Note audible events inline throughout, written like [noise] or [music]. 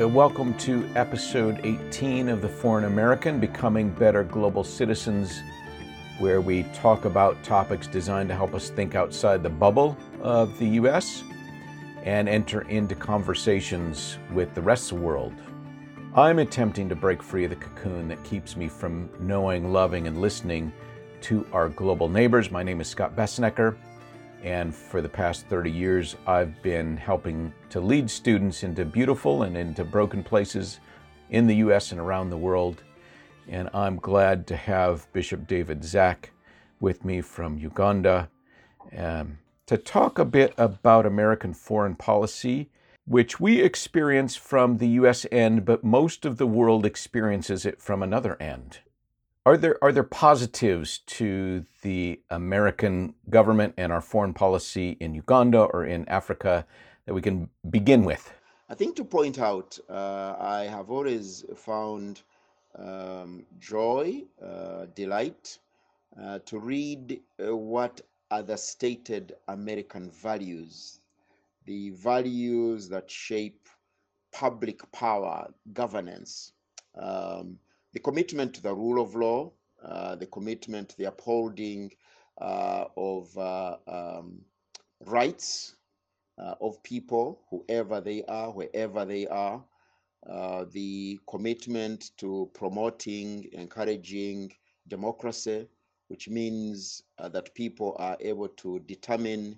Uh, welcome to episode 18 of The Foreign American Becoming Better Global Citizens, where we talk about topics designed to help us think outside the bubble of the U.S. and enter into conversations with the rest of the world. I'm attempting to break free of the cocoon that keeps me from knowing, loving, and listening to our global neighbors. My name is Scott Bessenecker. And for the past 30 years, I've been helping to lead students into beautiful and into broken places in the U.S. and around the world. And I'm glad to have Bishop David Zac with me from Uganda um, to talk a bit about American foreign policy, which we experience from the U.S. end, but most of the world experiences it from another end. Are there are there positives to the American government and our foreign policy in Uganda or in Africa that we can begin with? I think to point out, uh, I have always found um, joy, uh, delight uh, to read uh, what are the stated American values, the values that shape public power, governance. Um, the commitment to the rule of law, uh, the commitment to the upholding uh, of uh, um, rights uh, of people, whoever they are, wherever they are, uh, the commitment to promoting, encouraging democracy, which means uh, that people are able to determine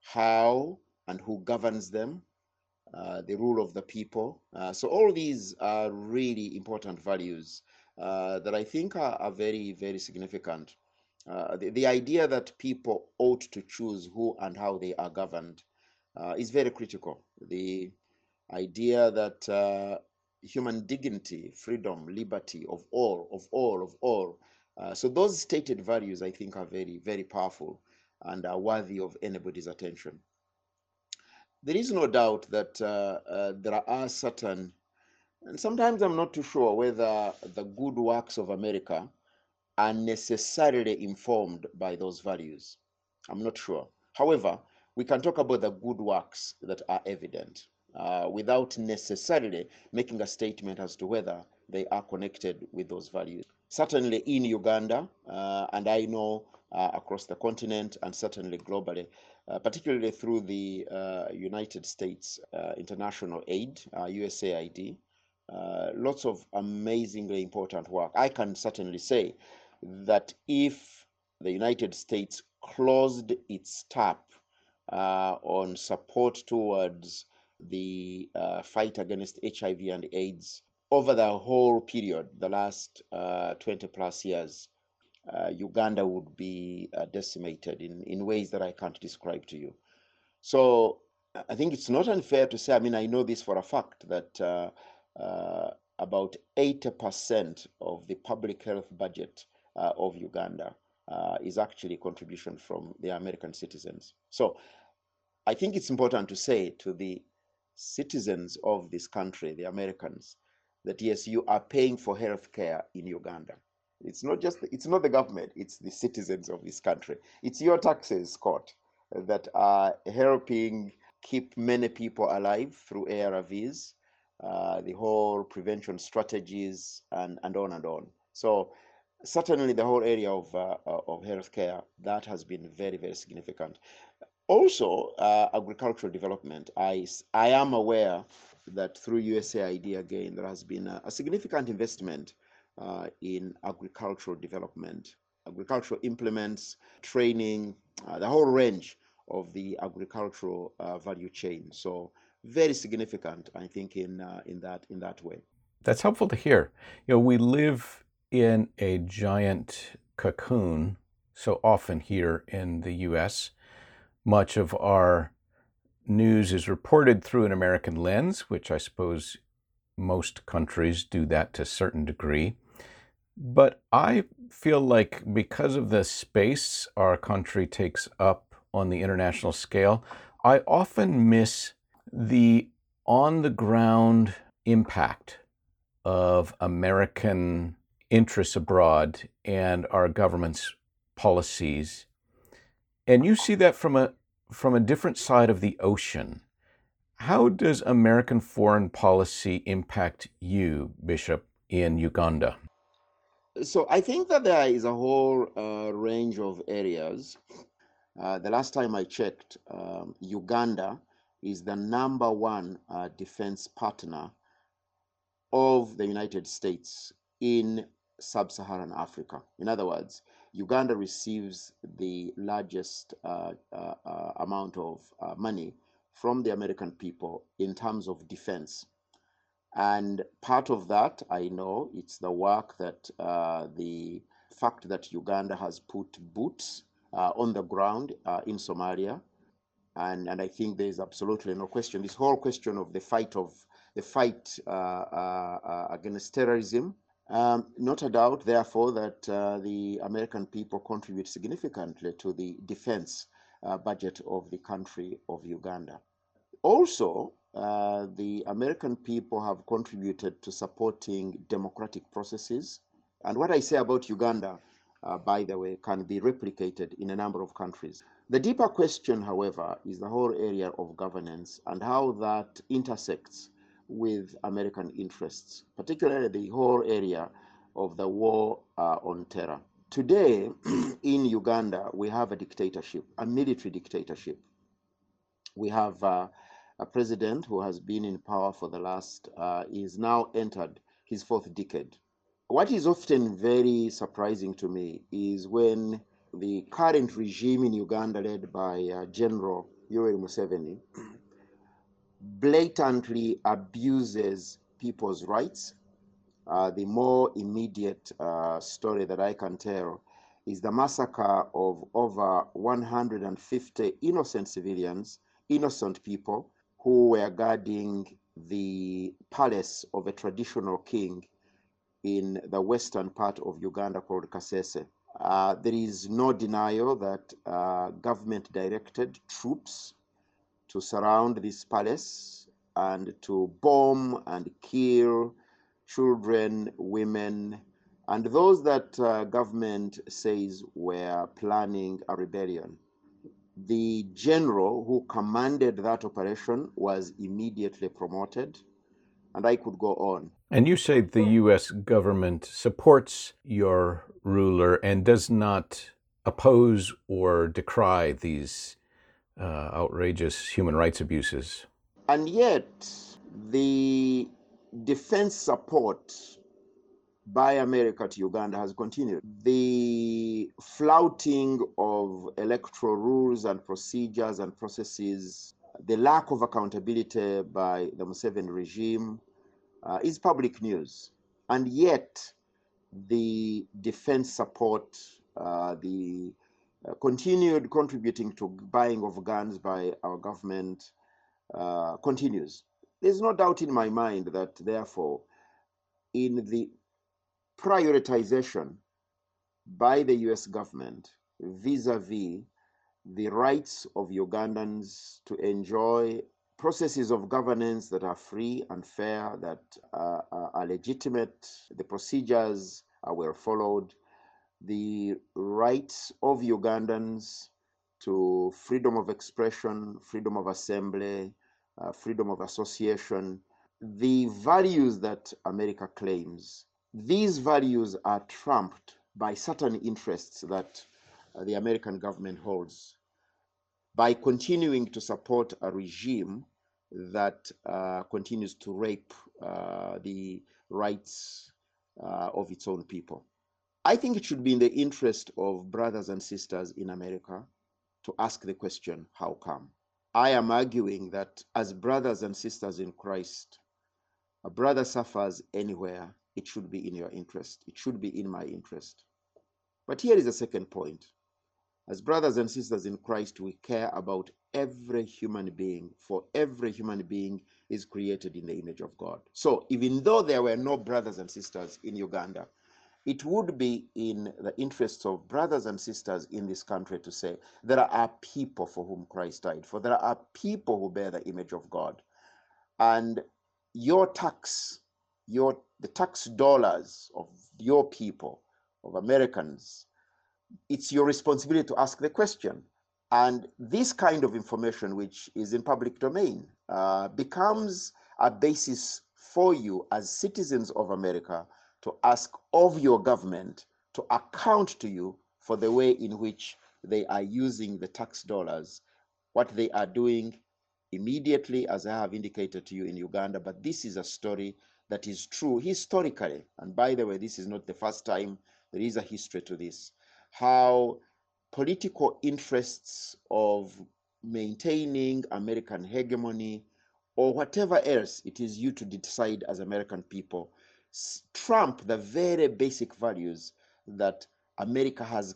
how and who governs them, uh, the rule of the people. Uh, so all these are really important values uh, that I think are, are, very, very significant. Uh, the, the, idea that people ought to choose who and how they are governed uh, is very critical. The idea that human dignity, freedom, liberty of all, of all, of all. so those stated values, I think, are very, very powerful and are worthy of anybody's attention there is no doubt that uh, uh, there are certain, and sometimes I'm not too sure whether the good works of America are necessarily informed by those values. I'm not sure. However, we can talk about the good works that are evident uh, without necessarily making a statement as to whether they are connected with those values. Certainly in Uganda, uh, and I know uh, across the continent and certainly globally, uh, particularly through the uh, United States uh, International Aid, USAID. lots of amazingly important work. I can certainly say that if the United States closed its tap on support towards the fight against HIV and AIDS over the whole period, the last uh, 20 plus years, uh, Uganda would be uh, decimated in, in ways that I can't describe to you. So I think it's not unfair to say, I mean, I know this for a fact that uh, uh about 80% of the public health budget uh, of Uganda uh, is actually contribution from the American citizens. So I think it's important to say to the citizens of this country, the Americans, that yes, you are paying for health care in Uganda. It's not just it's not the government; it's the citizens of this country. It's your taxes, Scott, that are helping keep many people alive through ARVs, uh, the whole prevention strategies, and and on and on. So certainly the whole area of uh, of healthcare that has been very very significant. Also, uh, agricultural development. I I am aware that through USAID again there has been a, a significant investment uh, in agricultural development, agricultural implements, training, uh, the whole range of the agricultural uh, value chain. So very significant, I think, in uh, in that in that way. That's helpful to hear. You know, we live in a giant cocoon so often here in the U.S. Much of our news is reported through an American lens, which I suppose most countries do that to a certain degree. But I feel like because of the space our country takes up on the international scale, I often miss the on the ground impact of American interests abroad and our government's policies. And you see that from a from a different side of the ocean. How does American foreign policy impact you, Bishop, in Uganda? So I think that there is a whole uh, range of areas. Uh, the last time I checked, um, Uganda is the number one uh, defense partner of the United States in sub Saharan Africa. In other words, Uganda receives the largest uh, uh, uh, amount of money from the American people in terms of defense. And part of that, I know, it's the work that uh, the fact that Uganda has put boots uh, on the ground in Somalia. And, and I think there is absolutely no question. This whole question of the fight of the fight against terrorism um, not a doubt, therefore, that uh, the American people contribute significantly to the defense uh, budget of the country of Uganda. Also, uh, the American people have contributed to supporting democratic processes. And what I say about Uganda, uh, by the way, can be replicated in a number of countries. The deeper question, however, is the whole area of governance and how that intersects with American interests, particularly the whole area of the war uh, on terror. Today, [clears throat] in Uganda, we have a dictatorship, a military dictatorship. We have uh, a president who has been in power for the last, uh, is now entered his fourth decade. What is often very surprising to me is when the current regime in Uganda, led by uh, General Yoweri Museveni, [clears throat] blatantly abuses people's rights. Uh, the more immediate uh, story that I can tell is the massacre of over 150 innocent civilians, innocent people who were guarding the palace of a traditional king in the western part of Uganda called Kasese. Uh, there is no denial that uh, government directed troops to surround this palace and to bomb and kill children, women, and those that uh, government says were planning a rebellion. The general who commanded that operation was immediately promoted, and I could go on. And you say the U.S. government supports your ruler and does not oppose or decry these uh, outrageous human rights abuses. And yet, the defense support by America to Uganda has continued. The flouting of electoral rules and procedures and processes, the lack of accountability by the Museveni regime uh, is public news. And yet, the defense support, uh, the uh, continued contributing to buying of guns by our government uh, continues. There's no doubt in my mind that, therefore, in the prioritization by the US government vis a vis the rights of Ugandans to enjoy processes of governance that are free and fair, that are legitimate, the procedures are well followed, the rights of Ugandans to freedom of expression, freedom of assembly, uh, freedom of association, the values that America claims, these values are trumped by certain interests that uh, the American government holds by continuing to support a regime that uh, continues to rape uh, the rights uh, of its own people. I think it should be in the interest of brothers and sisters in America to ask the question, how come? I am arguing that as brothers and sisters in Christ, a brother suffers anywhere, it should be in your interest. It should be in my interest. But here is a second point. As brothers and sisters in Christ, we care about every human being, for every human being is created in the image of God. So even though there were no brothers and sisters in Uganda, it would be in the interests of brothers and sisters in this country to say there are people for whom Christ died, for there are people who bear the image of God. And your tax, your the tax dollars of your people, of Americans, it's your responsibility to ask the question And this kind of information, which is in public domain, uh, becomes a basis for you as citizens of America to ask of your government to account to you for the way in which they are using the tax dollars, what they are doing immediately, as I have indicated to you in Uganda. But this is a story that is true historically. And by the way, this is not the first time, there is a history to this. How political interests of maintaining American hegemony or whatever else it is you to decide as American people trump the very basic values that America has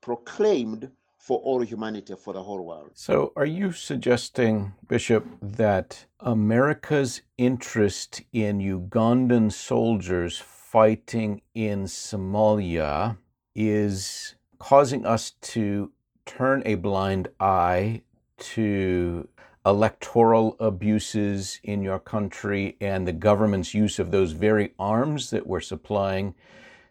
proclaimed for all humanity, for the whole world. So, are you suggesting, Bishop, that America's interest in Ugandan soldiers fighting in Somalia is causing us to turn a blind eye to electoral abuses in your country and the government's use of those very arms that we're supplying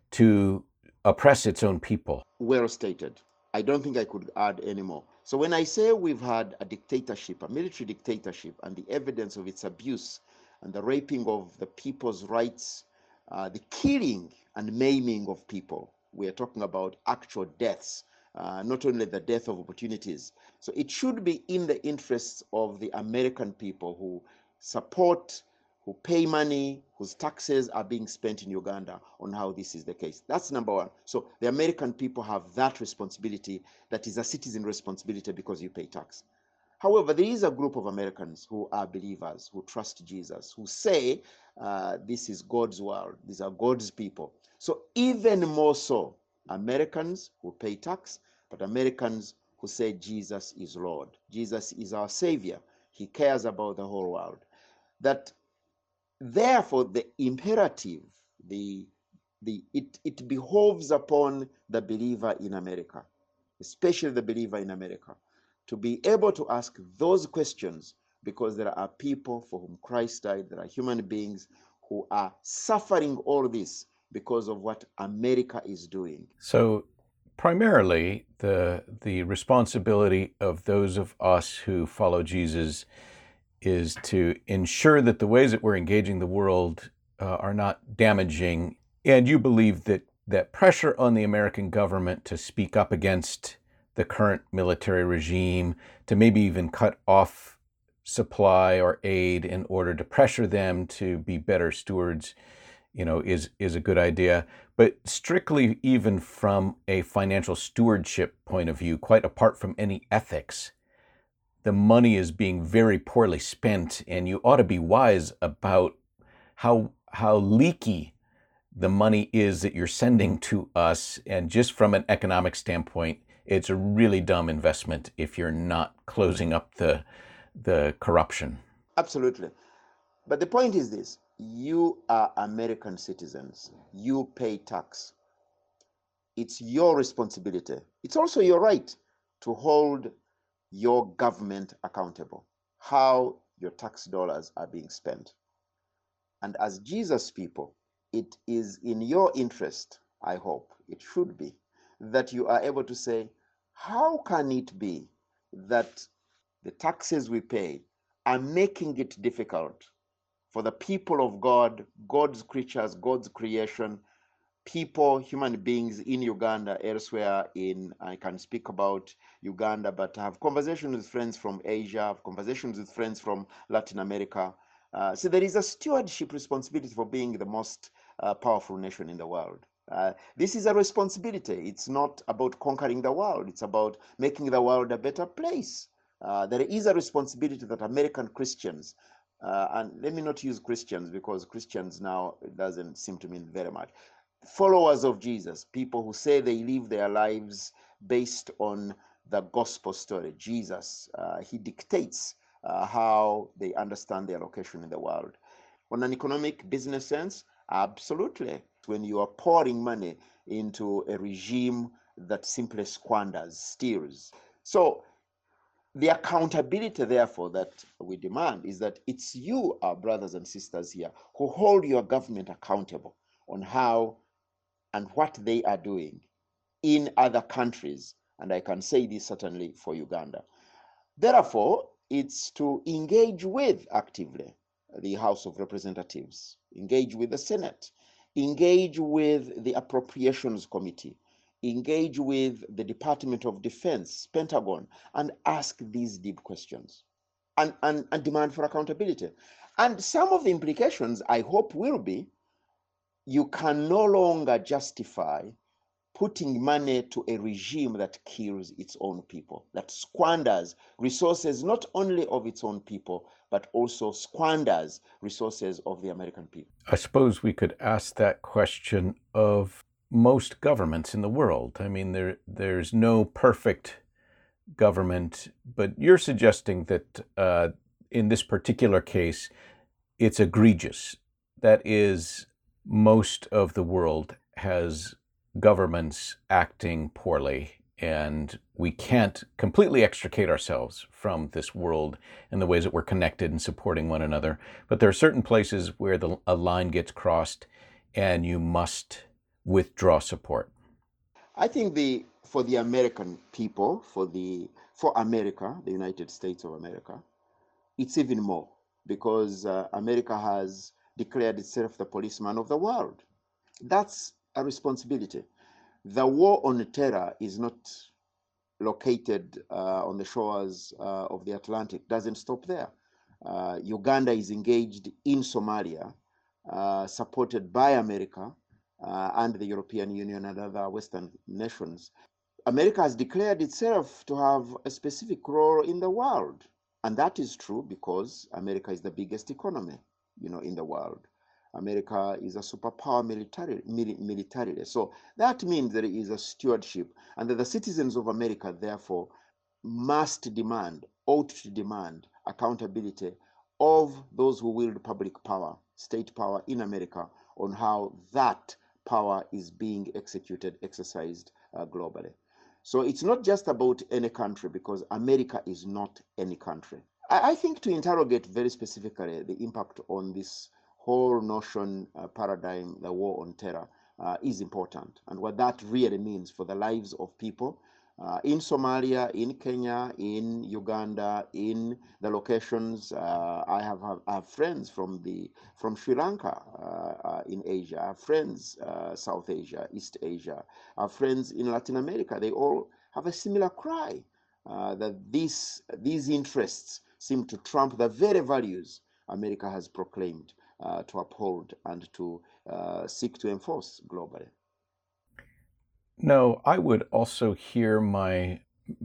to oppress its own people. Well stated. I don't think I could add any more. So when I say we've had a dictatorship, a military dictatorship, and the evidence of its abuse and the raping of the people's rights, uh, the killing and maiming of people, we are talking about actual deaths, uh, not only the death of opportunities. So it should be in the interests of the American people who support who pay money, whose taxes are being spent in Uganda on how this is the case. That's number one. So the American people have that responsibility that is a citizen responsibility because you pay tax. However, there is a group of Americans who are believers, who trust Jesus, who say uh, this is God's world, these are God's people. So, even more so, Americans who pay tax, but Americans who say Jesus is Lord, Jesus is our Savior, He cares about the whole world. That Therefore, the imperative, the, the, it, it behoves upon the believer in America, especially the believer in America, to be able to ask those questions because there are people for whom Christ died, there are human beings who are suffering all this because of what America is doing. So, primarily, the, the responsibility of those of us who follow Jesus is to ensure that the ways that we're engaging the world uh, are not damaging. And you believe that, that pressure on the American government to speak up against the current military regime, to maybe even cut off supply or aid in order to pressure them to be better stewards, you know, is, is a good idea. But strictly, even from a financial stewardship point of view, quite apart from any ethics, the money is being very poorly spent, and you ought to be wise about how how leaky the money is that you're sending to us. And just from an economic standpoint, it's a really dumb investment if you're not closing up the the corruption. Absolutely. But the point is this you are American citizens, you pay tax. It's your responsibility. It's also your right to hold your government accountable, how your tax dollars are being spent. And as Jesus people, it is in your interest, I hope, it should be, that you are able to say, how can it be that the taxes we pay are making it difficult for the people of God, God's creatures, God's creation, people, human beings in Uganda, elsewhere in, I can speak about Uganda, but I have conversations with friends from Asia, have conversations with friends from Latin America. Uh, so there is a stewardship responsibility for being the most uh, powerful nation in the world. Uh, this is a responsibility. It's not about conquering the world. It's about making the world a better place. Uh, there is a responsibility that American Christians, uh, and let me not use Christians because Christians now doesn't seem to mean very much followers of Jesus, people who say they live their lives based on the gospel story, Jesus, uh, he dictates uh, how they understand their location in the world. On an economic business sense, absolutely. When you are pouring money into a regime that simply squanders, steals. So the accountability, therefore, that we demand is that it's you, our brothers and sisters here, who hold your government accountable on how and what they are doing in other countries And I can say this certainly for Uganda. Therefore, it's to engage with actively the House of Representatives, engage with the Senate, engage with the Appropriations Committee, engage with the Department of Defense, Pentagon, and ask these deep questions and, and, and demand for accountability. And some of the implications, I hope, will be you can no longer justify putting money to a regime that kills its own people, that squanders resources not only of its own people, but also squanders resources of the American people. I suppose we could ask that question of most governments in the world. I mean, there there's no perfect government, but you're suggesting that uh, in this particular case, it's egregious. That is, most of the world has governments acting poorly, and we can't completely extricate ourselves from this world and the ways that we're connected and supporting one another. But there are certain places where the, a line gets crossed, and you must withdraw support. I think the for the American people, for the for America, the United States of America, it's even more because uh, America has declared itself the policeman of the world. That's a responsibility. The war on terror is not located uh, on the shores uh, of the Atlantic, doesn't stop there. Uh, Uganda is engaged in Somalia, uh, supported by America uh, and the European Union and other Western nations. America has declared itself to have a specific role in the world. And that is true because America is the biggest economy, you know, in the world. America is a superpower militarily, militarily. So that means there is a stewardship, and that the citizens of America, therefore, must demand, ought to demand accountability of those who wield public power, state power in America, on how that power is being executed, exercised uh, globally. So it's not just about any country because America is not any country. I, think to interrogate very specifically the impact on this whole notion uh, paradigm, the war on terror, uh, is important and what that really means for the lives of people uh, in Somalia, in Kenya, in Uganda, in the locations. Uh, I have, have, have, friends from the from Sri Lanka uh, uh in Asia. I have friends South Asia, East Asia. I have friends in Latin America. They all have a similar cry that these these interests seem to trump the very values America has proclaimed uh, to uphold and to uh, seek to enforce globally. No, I would also hear my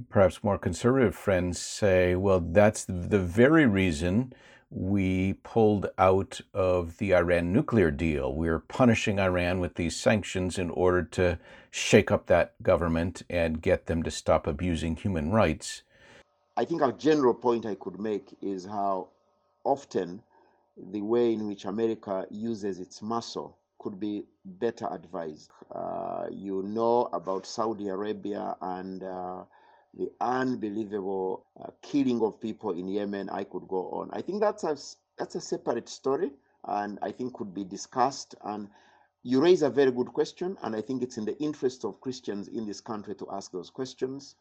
perhaps more conservative friends say, well, that's the very reason we pulled out of the Iran nuclear deal. We're punishing Iran with these sanctions in order to shake up that government and get them to stop abusing human rights. I think a general point I could make is how often the way in which America uses its muscle could be better advised. Uh, you know about Saudi Arabia and uh, the unbelievable uh, killing of people in Yemen. I could go on. I think that's a that's a separate story, and I think could be discussed. And you raise a very good question, and I think it's in the interest of Christians in this country to ask those questions.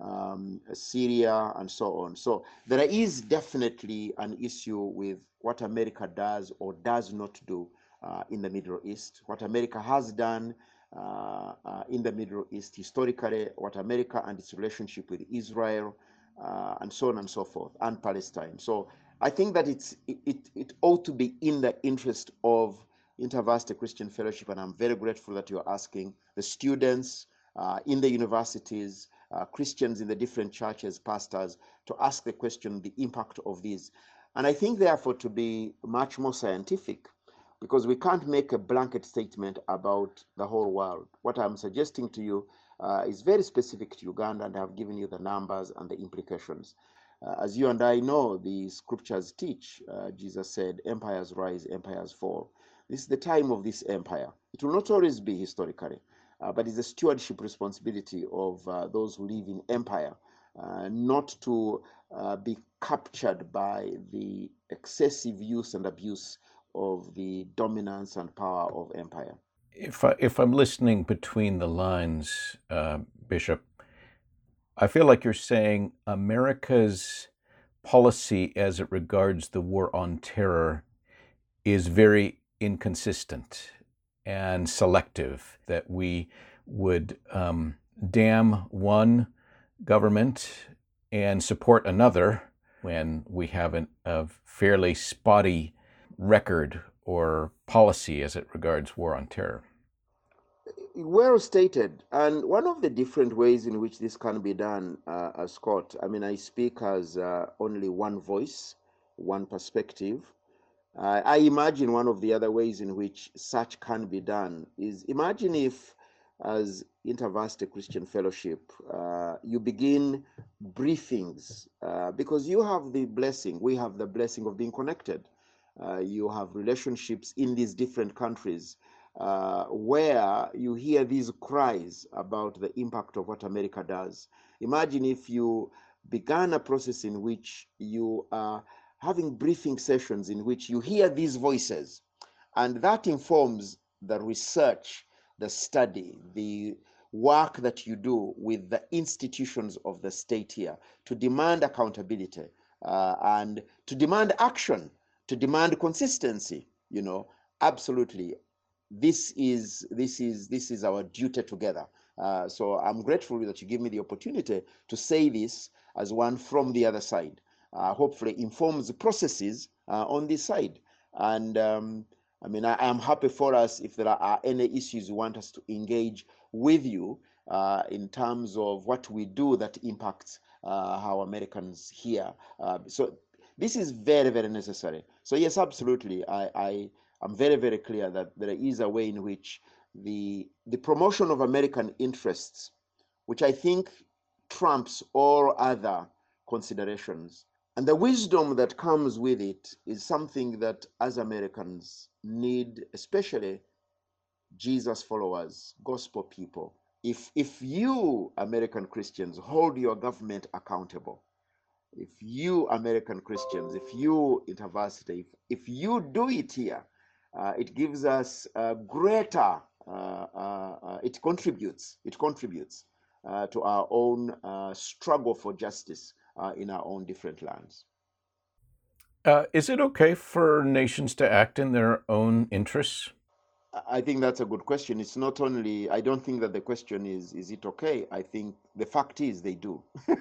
Um, Syria and so on. So there is definitely an issue with what America does or does not do uh, in the Middle East, what America has done uh, uh, in the Middle East historically, what America and its relationship with Israel, uh, and so on and so forth, and Palestine. So I think that it's it, it, it ought to be in the interest of InterVarsity Christian Fellowship, and I'm very grateful that you're asking the students uh, in the universities, uh, Christians in the different churches, pastors, to ask the question, the impact of these. And I think, therefore, to be much more scientific because we can't make a blanket statement about the whole world. What I'm suggesting to you uh, is very specific to Uganda, and I've given you the numbers and the implications. Uh, as you and I know, the scriptures teach, uh, Jesus said, empires rise, empires fall. This is the time of this empire. It will not always be historically, uh, but it's a stewardship responsibility of uh, those who live in empire, uh, not to be captured by the excessive use and abuse of the dominance and power of empire. If, I, if I'm listening between the lines, uh, Bishop, I feel like you're saying America's policy as it regards the war on terror is very inconsistent and selective, that we would um, damn one government and support another when we have an, a fairly spotty record or policy as it regards war on terror. Well stated. And one of the different ways in which this can be done, uh, uh, Scott, I mean, I speak as uh, only one voice, one perspective. Uh, I imagine one of the other ways in which such can be done is imagine if, as InterVarsity Christian Fellowship, uh, you begin briefings uh, because you have the blessing, we have the blessing of being connected. you have relationships in these different countries uh, where you hear these cries about the impact of what America does. Imagine if you began a process in which you are having briefing sessions in which you hear these voices, and that informs the research, the study, the work that you do with the institutions of the state here to demand accountability uh, and to demand action, to demand consistency, you know, absolutely this is this is this is our duty together. Uh, so I'm grateful that you give me the opportunity to say this as one from the other side. Uh, hopefully informs the processes uh, on this side. And um, I mean, I, am happy for us if there are any issues you want us to engage with you uh, in terms of what we do that impacts how Americans here. So this is very, very necessary. So yes, absolutely. I, I I'm very, very clear that there is a way in which the, the promotion of American interests, which I think trumps all other considerations, and the wisdom that comes with it is something that as Americans need, especially Jesus followers, gospel people. If, if you, American Christians, hold your government accountable, if you, American Christians, if you, InterVarsity, if, if you do it here, uh, it gives us greater, uh, uh, it contributes, it contributes to our own struggle for justice in our own different lands. Uh, is it okay for nations to act in their own interests? I think that's a good question. It's not only, I don't think that the question is, is it okay? I think the fact is they do. [laughs]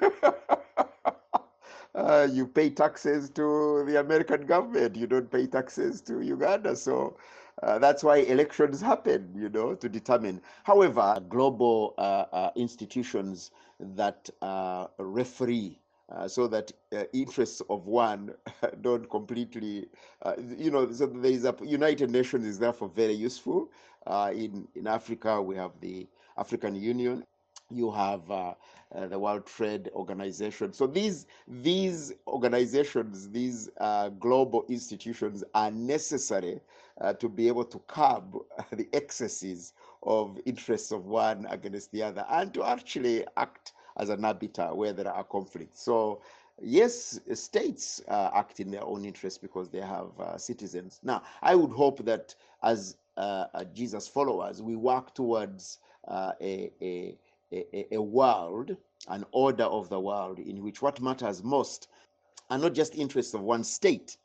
uh, you pay taxes to the American government. You don't pay taxes to Uganda. So uh, that's why elections happen, you know, to determine. However, global uh, uh institutions that uh, referee uh, so that uh, interests of one [laughs] don't completely, uh, you know, so there is a United Nations is therefore very useful. in in Africa, we have the African Union. You have uh, the World Trade Organization. So these these organizations, these uh, global institutions, are necessary uh, to be able to curb [laughs] the excesses of interests of one against the other, and to actually act as an arbiter where there are conflicts. So yes, states uh, act in their own interest because they have uh, citizens. Now, I would hope that as uh, Jesus followers, we work towards a, a, a, a world, an order of the world in which what matters most are not just interests of one state,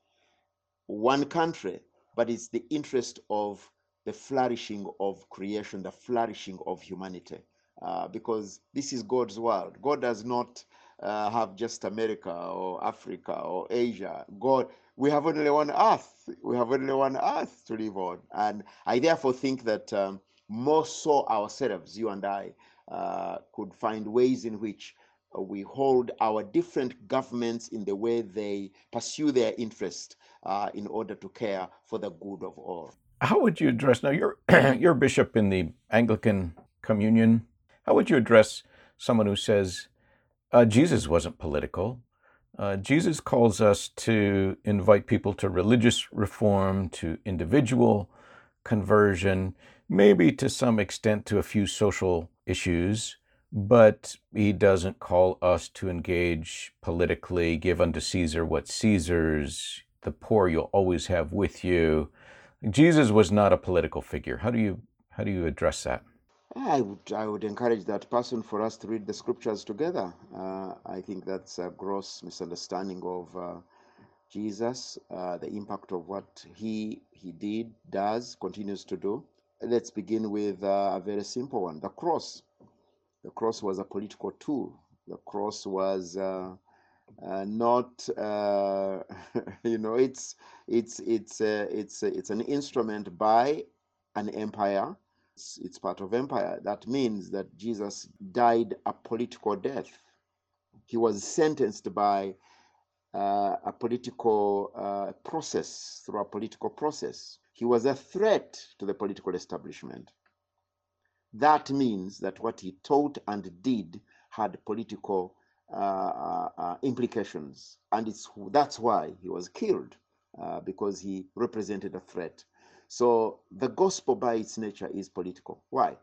one country, but it's the interest of the flourishing of creation, the flourishing of humanity. Uh, because this is God's world. God does not uh, have just America or Africa or Asia. God, we have only one earth. We have only one earth to live on. And I therefore think that um, more so ourselves, you and I, uh, could find ways in which we hold our different governments in the way they pursue their interest uh, in order to care for the good of all. How would you address now? You're [clears throat] you're bishop in the Anglican Communion. How would you address someone who says uh, Jesus wasn't political? Uh, Jesus calls us to invite people to religious reform, to individual conversion, maybe to some extent to a few social issues, but he doesn't call us to engage politically, give unto Caesar what Caesar's, the poor you'll always have with you. Jesus was not a political figure. How do you how do you address that? I would, I would encourage that person for us to read the scriptures together. Uh, I think that's a gross misunderstanding of uh, Jesus, uh, the impact of what he he did, does, continues to do. Let's begin with uh, a very simple one: the cross. The cross was a political tool. The cross was uh, uh, not, [laughs] you know, it's it's it's it's it's an instrument by an empire. It's, it's part of empire. That means that Jesus died a political death. He was sentenced by uh, a political uh, process, through a political process. He was a threat to the political establishment. That means that what he taught and did had political uh, uh, uh implications, and it's that's why he was killed uh, because he represented a threat. So the gospel, by its nature, is political. Why?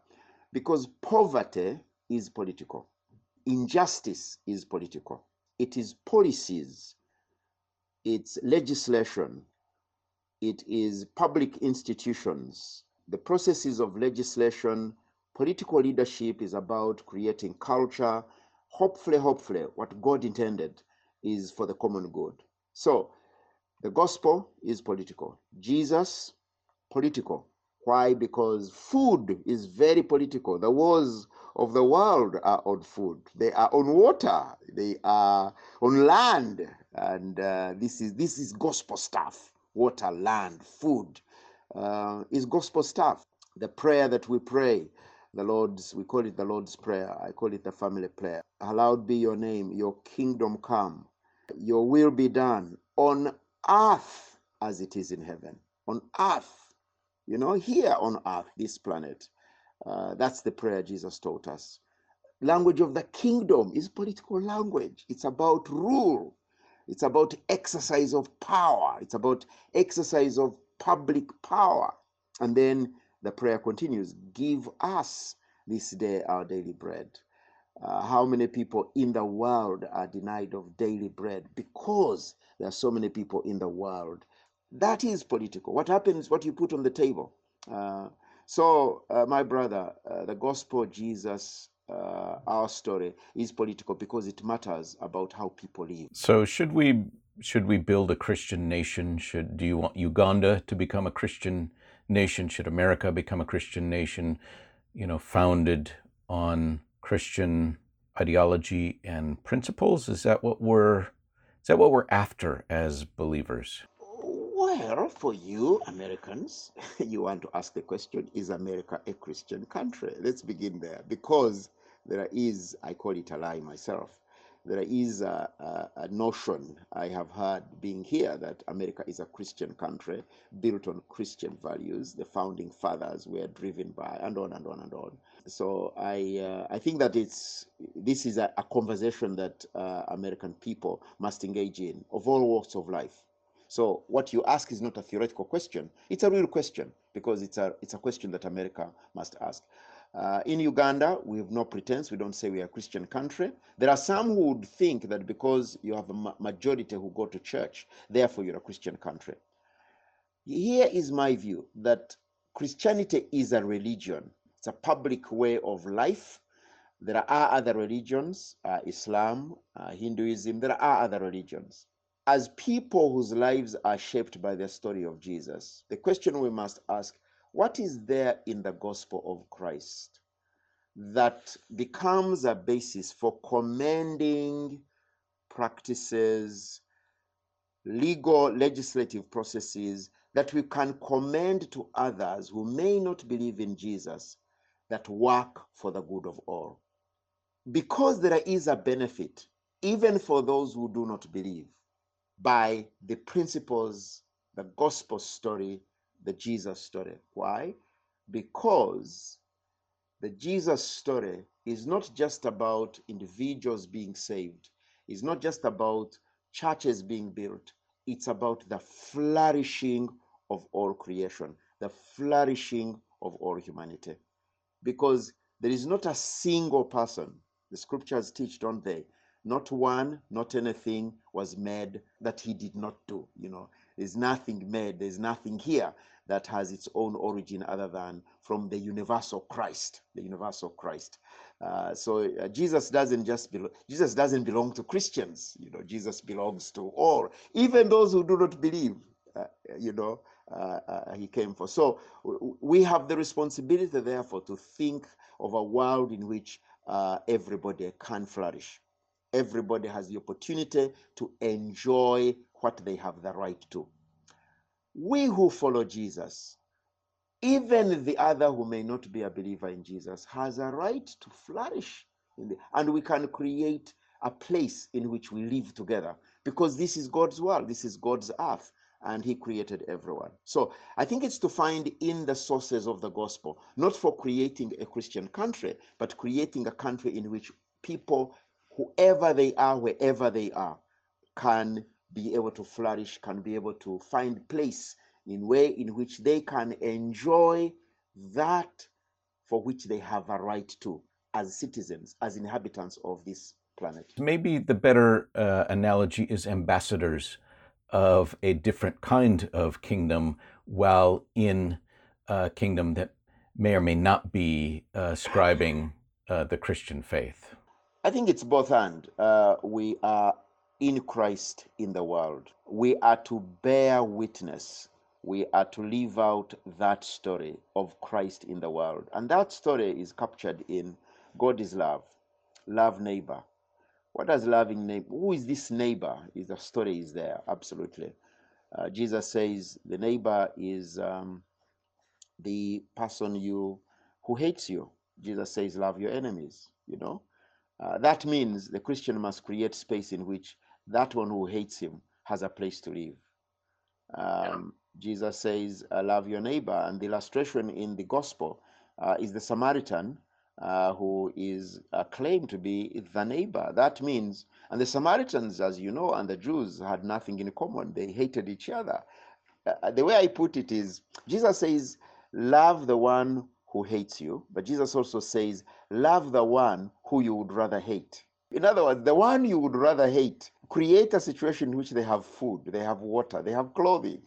Because poverty is political, injustice is political. It is policies it's legislation, it is public institutions. The processes of legislation, political leadership is about creating culture. Hopefully, hopefully, what God intended is for the common good. So, the gospel is political. Jesus, political. Why? Because food is very political. The wars of the world are on food. They are on water. They are on land and uh, this is this is gospel stuff water land food uh, is gospel stuff the prayer that we pray the lord's we call it the lord's prayer i call it the family prayer hallowed be your name your kingdom come your will be done on earth as it is in heaven on earth you know here on earth this planet uh, that's the prayer jesus taught us language of the kingdom is political language it's about rule it's about exercise of power. It's about exercise of public power. And then the prayer continues Give us this day our daily bread. Uh, how many people in the world are denied of daily bread because there are so many people in the world? That is political. What happens, what you put on the table. Uh, so, uh, my brother, uh, the gospel Jesus uh, our story is political because it matters about how people live. So should we should we build a Christian nation? Should do you want Uganda to become a Christian nation? Should America become a Christian nation? You know, founded on Christian ideology and principles. Is that what we're is that what we're after as believers? Well, for you Americans, [laughs] you want to ask the question: Is America a Christian country? Let's begin there, because there is, I call it a lie myself, there is a, a, a, notion I have heard being here that America is a Christian country built on Christian values. The founding fathers were driven by, and on and on and on. So I uh, I think that it's this is a, a conversation that uh, American people must engage in of all walks of life. So what you ask is not a theoretical question; it's a real question because it's a it's a question that America must ask. Uh, in Uganda, we have no pretense. We don't say we are a Christian country. There are some who would think that because you have a ma- majority who go to church, therefore you're a Christian country. Here is my view that Christianity is a religion, it's a public way of life. There are other religions, uh, Islam, uh, Hinduism, there are other religions. As people whose lives are shaped by the story of Jesus, the question we must ask what is there in the gospel of Christ that becomes a basis for commending practices, legal, legislative processes that we can commend to others who may not believe in Jesus that work for the good of all? Because there is a benefit, even for those who do not believe, by the principles, the gospel story the Jesus story. Why? Because the Jesus story is not just about individuals being saved, it's not just about churches being built, it's about the flourishing of all creation, the flourishing of all humanity. Because there is not a single person, the scriptures teach, don't they? Not one, not anything was made that he did not do. You know, There's nothing made, there's nothing here that has its own origin other than from the universal Christ, the universal Christ. Uh, so uh, Jesus doesn't just belong. Jesus doesn't belong to Christians. You know, Jesus belongs to all, even those who do not believe. Uh, you know, uh, uh, he came for. So we have the responsibility, therefore, to think of a world in which uh, everybody can flourish. Everybody has the opportunity to enjoy what they have the right to. We who follow Jesus, even the other who may not be a believer in Jesus, has a right to flourish. The, and we can create a place in which we live together because this is God's world, this is God's earth and he created everyone. So I think it's to find in the sources of the gospel, not for creating a Christian country, but creating a country in which people, whoever they are, wherever they are, can be able to flourish, can be able to find place in way in which they can enjoy that for which they have a right to as citizens, as inhabitants of this planet. Maybe the better uh, analogy is ambassadors of a different kind of kingdom while in a kingdom that may or may not be uh, scribing uh, the Christian faith? I think it's both and. Uh, we are in Christ in the world. We are to bear witness. We are to live out that story of Christ in the world. And that story is captured in God is love, love neighbor, what does loving neighbor? Who is this neighbor? Is the story is there absolutely. Uh, Jesus says the neighbor is um, the person you who hates you. Jesus says, "Love your enemies." You know, uh, that means the Christian must create space in which that one who hates him has a place to live. Um, Jesus says, "Love your neighbor," and the illustration in the gospel uh, is the Samaritan uh, who is uh, claimed to be the neighbor. That means, and the Samaritans, as you know, and the Jews had nothing in common. They hated each other. Uh, uh, the way I put it is, Jesus says, love the one who hates you, but Jesus also says, love the one who you would rather hate. In other words, the one you would rather hate, create a situation in which they have food, they have water, they have clothing.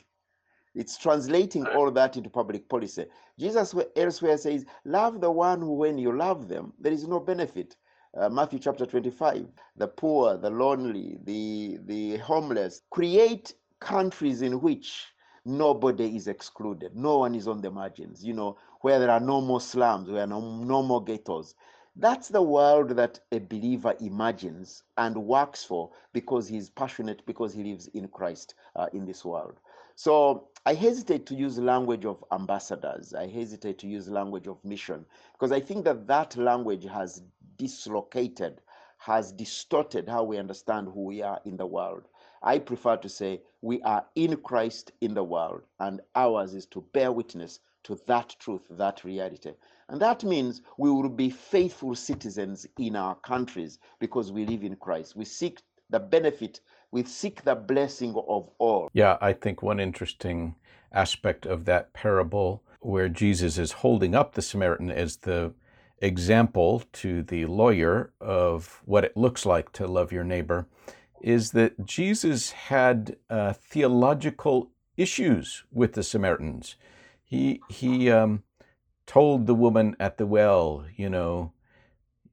It's translating all that into public policy. Jesus elsewhere says, Love the one who, when you love them, there is no benefit. Uh, Matthew chapter 25, the poor, the lonely, the, the homeless. Create countries in which nobody is excluded, no one is on the margins, you know, where there are no more slums, where no, no more ghettos. That's the world that a believer imagines and works for because he's passionate, because he lives in Christ uh, in this world. So I hesitate to use language of ambassadors. I hesitate to use language of mission because I think that that language has dislocated, has distorted how we understand who we are in the world. I prefer to say we are in Christ in the world, and ours is to bear witness to that truth, that reality. And that means we will be faithful citizens in our countries because we live in Christ. We seek the benefit we seek the blessing of all. Yeah, I think one interesting aspect of that parable where Jesus is holding up the Samaritan as the example to the lawyer of what it looks like to love your neighbor is that Jesus had uh, theological issues with the Samaritans. He he um, told the woman at the well, you know,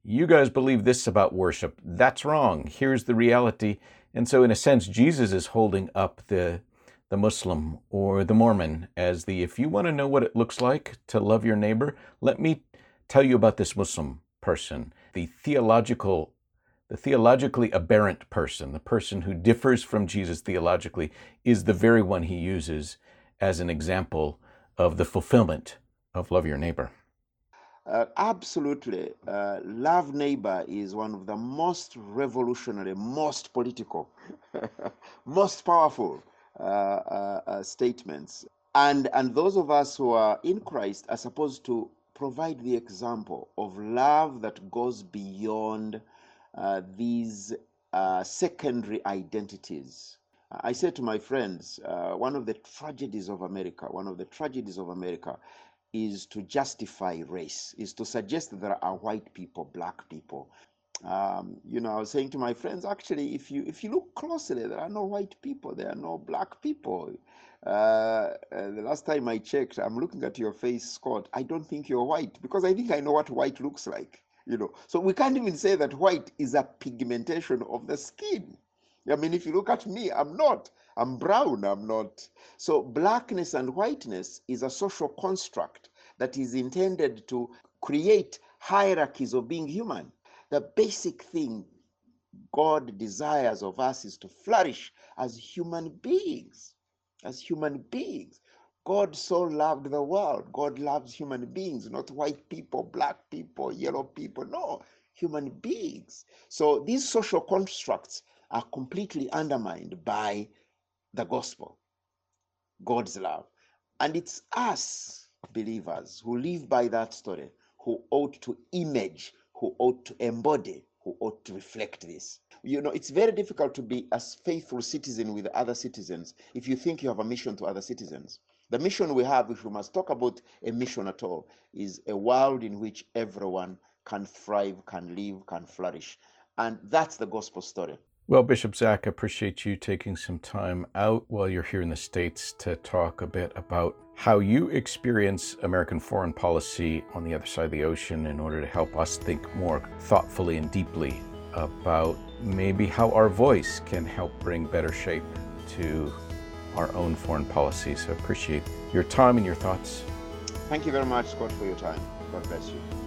you guys believe this about worship. That's wrong. Here's the reality. And so, in a sense, Jesus is holding up the, the Muslim or the Mormon as the if you want to know what it looks like to love your neighbor, let me tell you about this Muslim person, the theological the theologically aberrant person, the person who differs from Jesus theologically, is the very one he uses as an example of the fulfillment of love your neighbor. Uh, absolutely. Uh, love neighbor is one of the most revolutionary, most political, [laughs] most powerful uh, uh, uh, statements. And, and those of us who are in Christ are supposed to provide the example of love that goes beyond uh, these secondary identities. I say to my friends, one of the tragedies of America, one of the tragedies of America is to justify race, is to suggest that there are white people, black people. Um, you know, I was saying to my friends, actually, if you if you look closely, there are no white people, there are no black people. Uh, uh, the last time I checked, I'm looking at your face, Scott. I don't think you're white because I think I know what white looks like. You know, so we can't even say that white is a pigmentation of the skin. I mean, if you look at me, I'm not. I'm brown. I'm not. So blackness and whiteness is a social construct that is intended to create hierarchies of being human the basic thing God desires of us is to flourish as human beings. As human beings. God so loved the world. God loves human beings, not white people, black people, yellow people. No, human beings. So these social constructs are completely undermined by the gospel, God's love. And it's us, believers, who live by that story, who ought to image who ought to embody, who ought to reflect this. You know, it's very difficult to be a faithful citizen with other citizens if you think you have a mission to other citizens. The mission we have, if we must talk about a mission at all, is a world in which everyone can thrive, can live, can flourish. And that's the gospel story. Well, Bishop Zac, I appreciate you taking some time out while you're here in the States to talk a bit about how you experience American foreign policy on the other side of the ocean in order to help us think more thoughtfully and deeply about maybe how our voice can help bring better shape to our own foreign policy. So I appreciate your time and your thoughts. Thank you very much, Scott, for your time. God bless you.